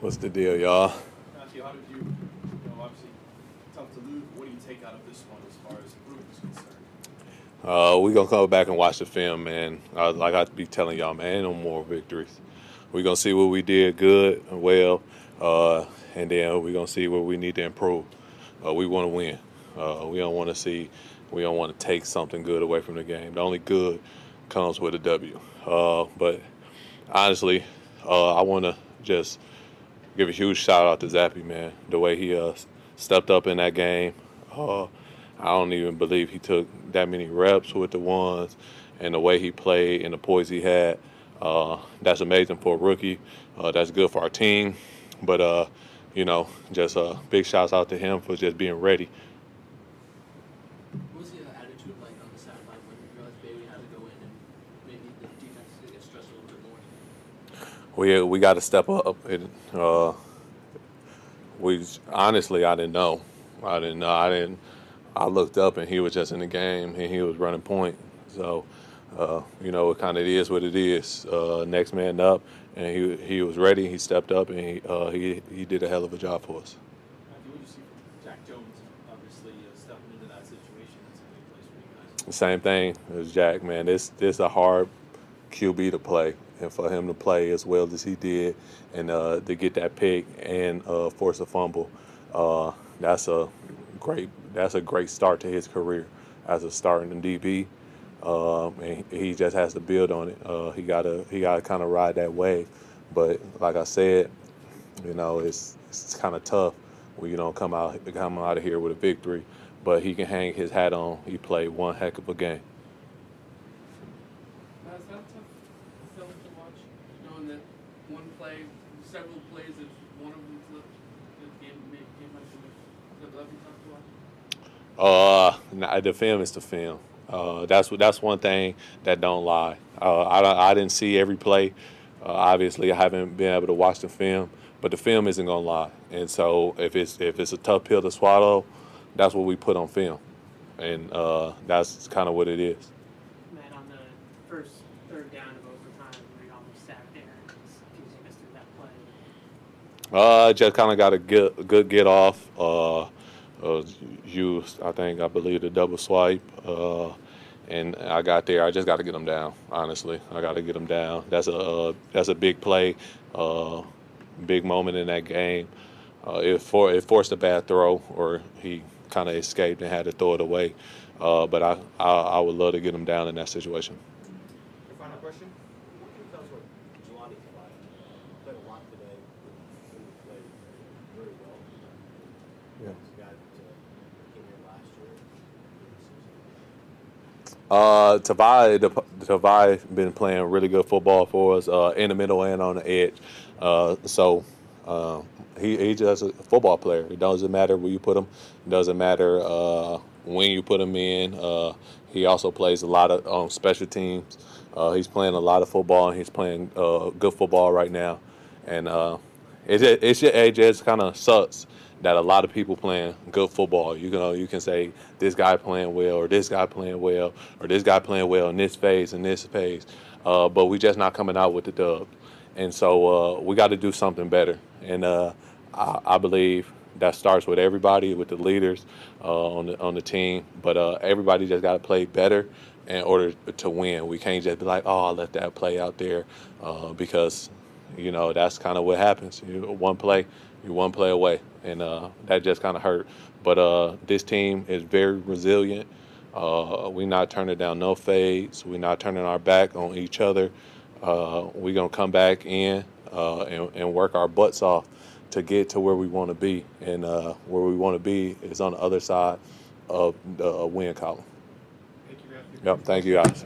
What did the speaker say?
What's the deal, y'all? Matthew, how did you, you know, obviously tough to lose, what do you take out of this one as far as improvement is concerned? Uh, we gonna come back and watch the film, man. Uh, like I be telling y'all, man, no more victories. We're gonna see what we did good and well, uh, and then we're gonna see what we need to improve. Uh, we want to win. Uh, we don't want to see. We don't want to take something good away from the game. The only good comes with a W. Uh, but honestly, uh, I want to just give a huge shout out to Zappe, man. The way he uh, stepped up in that game. Uh, I don't even believe he took that many reps with the ones and the way he played and the poise he had. Uh, that's amazing for a rookie. Uh, that's good for our team. But, uh, you know, just a uh, big shouts out to him for just being ready. What was the attitude like on the sideline when you realized Bailey had to go in and maybe the defense is going to get stressed a little bit more? We, we got to step up. And, uh, we honestly, I didn't know. I didn't know. I didn't. I looked up and he was just in the game and he was running point. So, uh, you know, it kind of is what it is. Uh, next man up, and he he was ready. He stepped up and he uh, he he did a hell of a job for us. Matthew, what do you see from Jack Jones, obviously uh, stepping into that situation that's a big place for you guys? Same thing as Jack, man. This this a hard QB to play, and for him to play as well as he did, and uh, to get that pick and uh, force a fumble, uh, that's a great that's a great start to his career as a starting DB. Um, and he just has to build on it. Uh, he gotta he gotta kind of ride that wave. But like I said, you know, it's it's kind of tough when you don't come out come out of here with a victory. But he can hang his hat on. He played one heck of a game. To watch, knowing that one play, several plays, if one of them's the, the game, might be, tough to watch? Uh, the film is the film. Uh, that's what that's one thing that don't lie. Uh, I, I didn't see every play. Uh, obviously, I haven't been able to watch the film, but the film isn't gonna lie. And so, if it's if it's a tough pill to swallow, that's what we put on film, and uh, that's kind of what it is. Man, on the first third down of overtime, where you almost sacked Aaron, can you take us through that play? Uh, just kind of got a good good get off. Uh, uh, used I think I believe the double swipe. Uh, and I got there. I just got to get them down. Honestly, I got to get them down. That's a uh, that's a big play, uh, big moment in that game. Uh, it for it forced a bad throw, or he kind of escaped and had to throw it away. Uh, but I, I I would love to get him down in that situation. Your final question? What can you tell us what Jahlani's like? He played a lot today. He played very well. Yeah. He's a guy that uh, came here last year. Uh, Tavai, Tavai been playing really good football for us uh, in the middle and on the edge. Uh, so uh, he he's just a football player. It doesn't matter where you put him. It doesn't matter uh, when you put him in. Uh, he also plays a lot of on special teams. Uh, he's playing a lot of football and he's playing uh, good football right now. And uh, it just, it just, it just kind of sucks that a lot of people playing good football. You know, you can say this guy playing well, or this guy playing well, or this guy playing well in this phase and this phase, uh, but we just not coming out with the dub. And so uh, we got to do something better. And uh, I, I believe that starts with everybody, with the leaders uh, on the on the team. But uh, everybody just got to play better in order to win. We can't just be like, oh, I'll let that play out there, uh, because you know that's kind of what happens. You, one play, you're one play away, and uh, that just kind of hurt. But uh, this team is very resilient. Uh, we're not turning down no fades. We're not turning our back on each other. Uh, we're gonna come back in uh, and, and work our butts off to get to where we want to be, and uh, where we want to be is on the other side of the uh, win column. Thank you, Matthew. Yep. Thank you, guys.